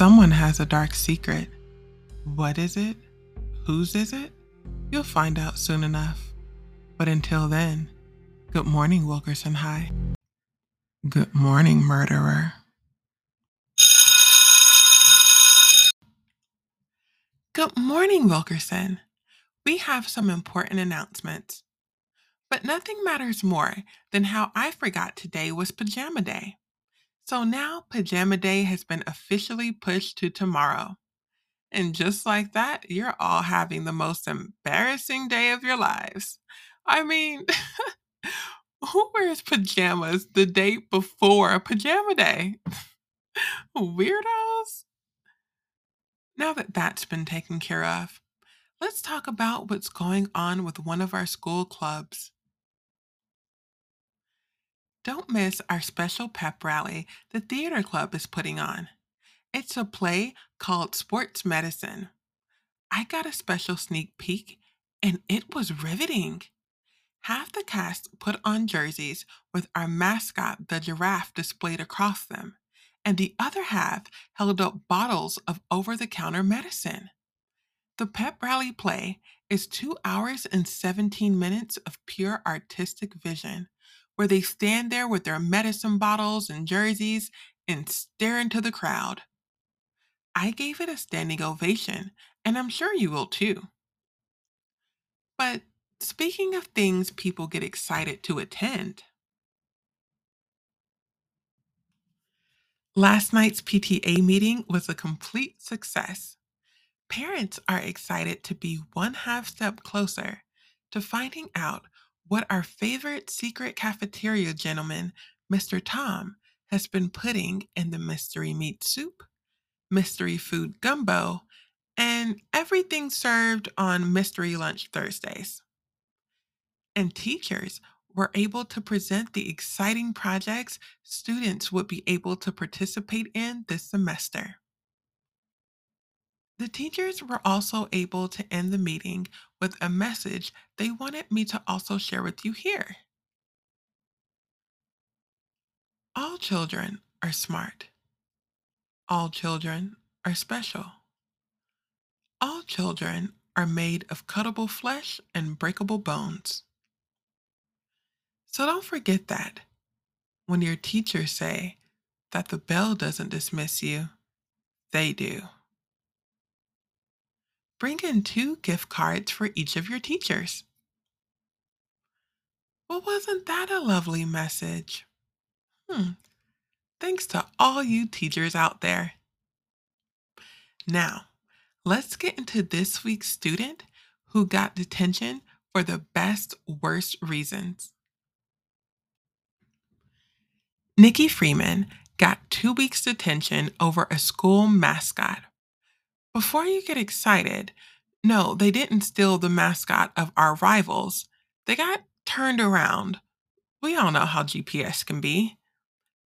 Someone has a dark secret. What is it? Whose is it? You'll find out soon enough. But until then, good morning, Wilkerson High. Good morning, murderer. Good morning, Wilkerson. We have some important announcements. But nothing matters more than how I forgot today was Pajama Day. So now Pajama Day has been officially pushed to tomorrow. And just like that, you're all having the most embarrassing day of your lives. I mean, who wears pajamas the day before pajama day? Weirdos. Now that that's been taken care of, let's talk about what's going on with one of our school clubs. Don't miss our special pep rally the theater club is putting on. It's a play called Sports Medicine. I got a special sneak peek and it was riveting. Half the cast put on jerseys with our mascot, the giraffe, displayed across them, and the other half held up bottles of over the counter medicine. The pep rally play is two hours and 17 minutes of pure artistic vision where they stand there with their medicine bottles and jerseys and stare into the crowd. I gave it a standing ovation, and I'm sure you will too. But speaking of things people get excited to attend, last night's PTA meeting was a complete success. Parents are excited to be one half step closer to finding out what our favorite secret cafeteria gentleman, Mr. Tom, has been putting in the mystery meat soup, mystery food gumbo, and everything served on Mystery Lunch Thursdays. And teachers were able to present the exciting projects students would be able to participate in this semester. The teachers were also able to end the meeting with a message they wanted me to also share with you here. All children are smart. All children are special. All children are made of cuttable flesh and breakable bones. So don't forget that when your teachers say that the bell doesn't dismiss you, they do. Bring in two gift cards for each of your teachers. Well, wasn't that a lovely message? Hmm. Thanks to all you teachers out there. Now, let's get into this week's student who got detention for the best worst reasons. Nikki Freeman got two weeks detention over a school mascot. Before you get excited, no, they didn't steal the mascot of our rivals. They got turned around. We all know how GPS can be.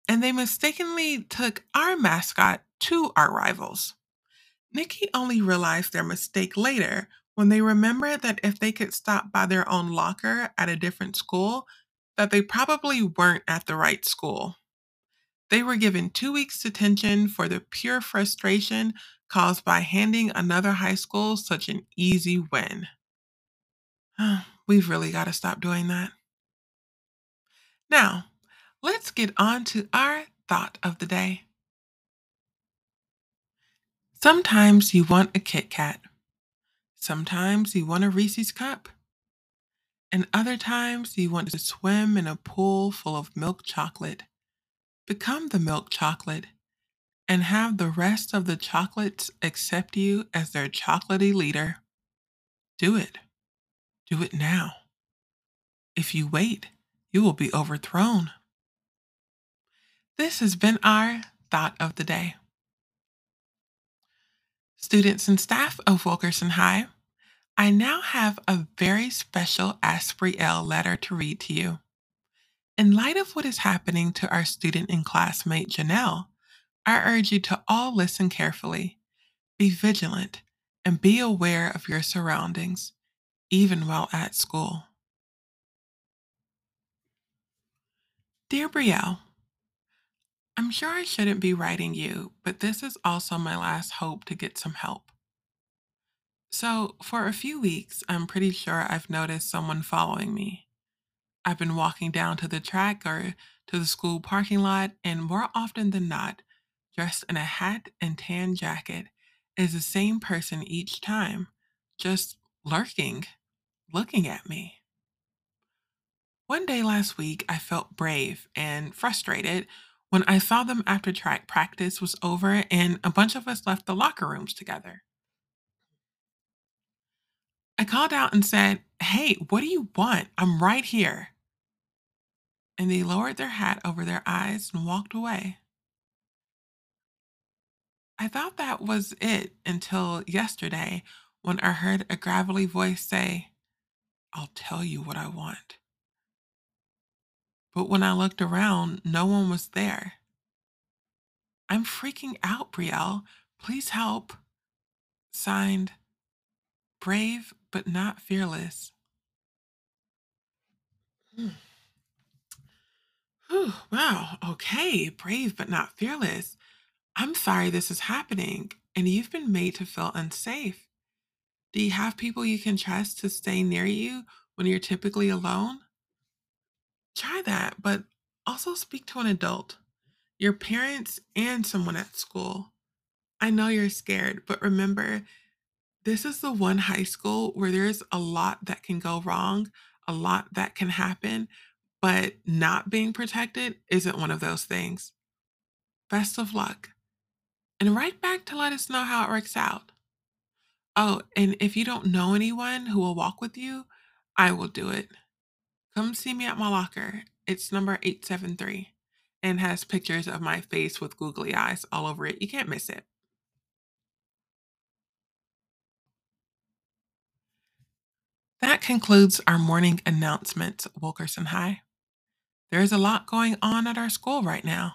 And they mistakenly took our mascot to our rivals. Nikki only realized their mistake later when they remembered that if they could stop by their own locker at a different school, that they probably weren't at the right school. They were given two weeks detention for the pure frustration caused by handing another high school such an easy win. We've really got to stop doing that. Now, let's get on to our thought of the day. Sometimes you want a Kit Kat. Sometimes you want a Reese's Cup. And other times you want to swim in a pool full of milk chocolate. Become the milk chocolate and have the rest of the chocolates accept you as their chocolatey leader. Do it. Do it now. If you wait, you will be overthrown. This has been our Thought of the Day. Students and staff of Wilkerson High, I now have a very special Ask Brielle letter to read to you. In light of what is happening to our student and classmate Janelle, I urge you to all listen carefully, be vigilant, and be aware of your surroundings, even while at school. Dear Brielle, I'm sure I shouldn't be writing you, but this is also my last hope to get some help. So, for a few weeks, I'm pretty sure I've noticed someone following me. I've been walking down to the track or to the school parking lot, and more often than not, dressed in a hat and tan jacket, is the same person each time, just lurking, looking at me. One day last week, I felt brave and frustrated when I saw them after track practice was over and a bunch of us left the locker rooms together. I called out and said, Hey, what do you want? I'm right here. And they lowered their hat over their eyes and walked away. I thought that was it until yesterday when I heard a gravelly voice say, I'll tell you what I want. But when I looked around, no one was there. I'm freaking out, Brielle. Please help. Signed, Brave but not fearless. Hmm. Whew, wow. Okay. Brave but not fearless. I'm sorry this is happening, and you've been made to feel unsafe. Do you have people you can trust to stay near you when you're typically alone? Try that, but also speak to an adult, your parents, and someone at school. I know you're scared, but remember, this is the one high school where there's a lot that can go wrong, a lot that can happen, but not being protected isn't one of those things. Best of luck. And write back to let us know how it works out. Oh, and if you don't know anyone who will walk with you, I will do it. Come see me at my locker. It's number 873 and has pictures of my face with googly eyes all over it. You can't miss it. That concludes our morning announcements, Wilkerson High. There is a lot going on at our school right now.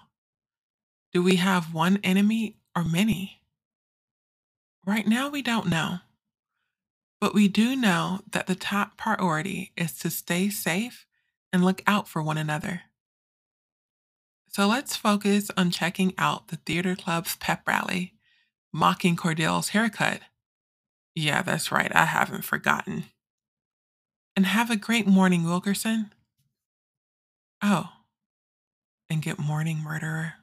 Do we have one enemy or many? Right now, we don't know. But we do know that the top priority is to stay safe and look out for one another. So let's focus on checking out the theater club's pep rally, mocking Cordell's haircut. Yeah, that's right, I haven't forgotten. And have a great morning, Wilkerson. Oh, and get morning, murderer.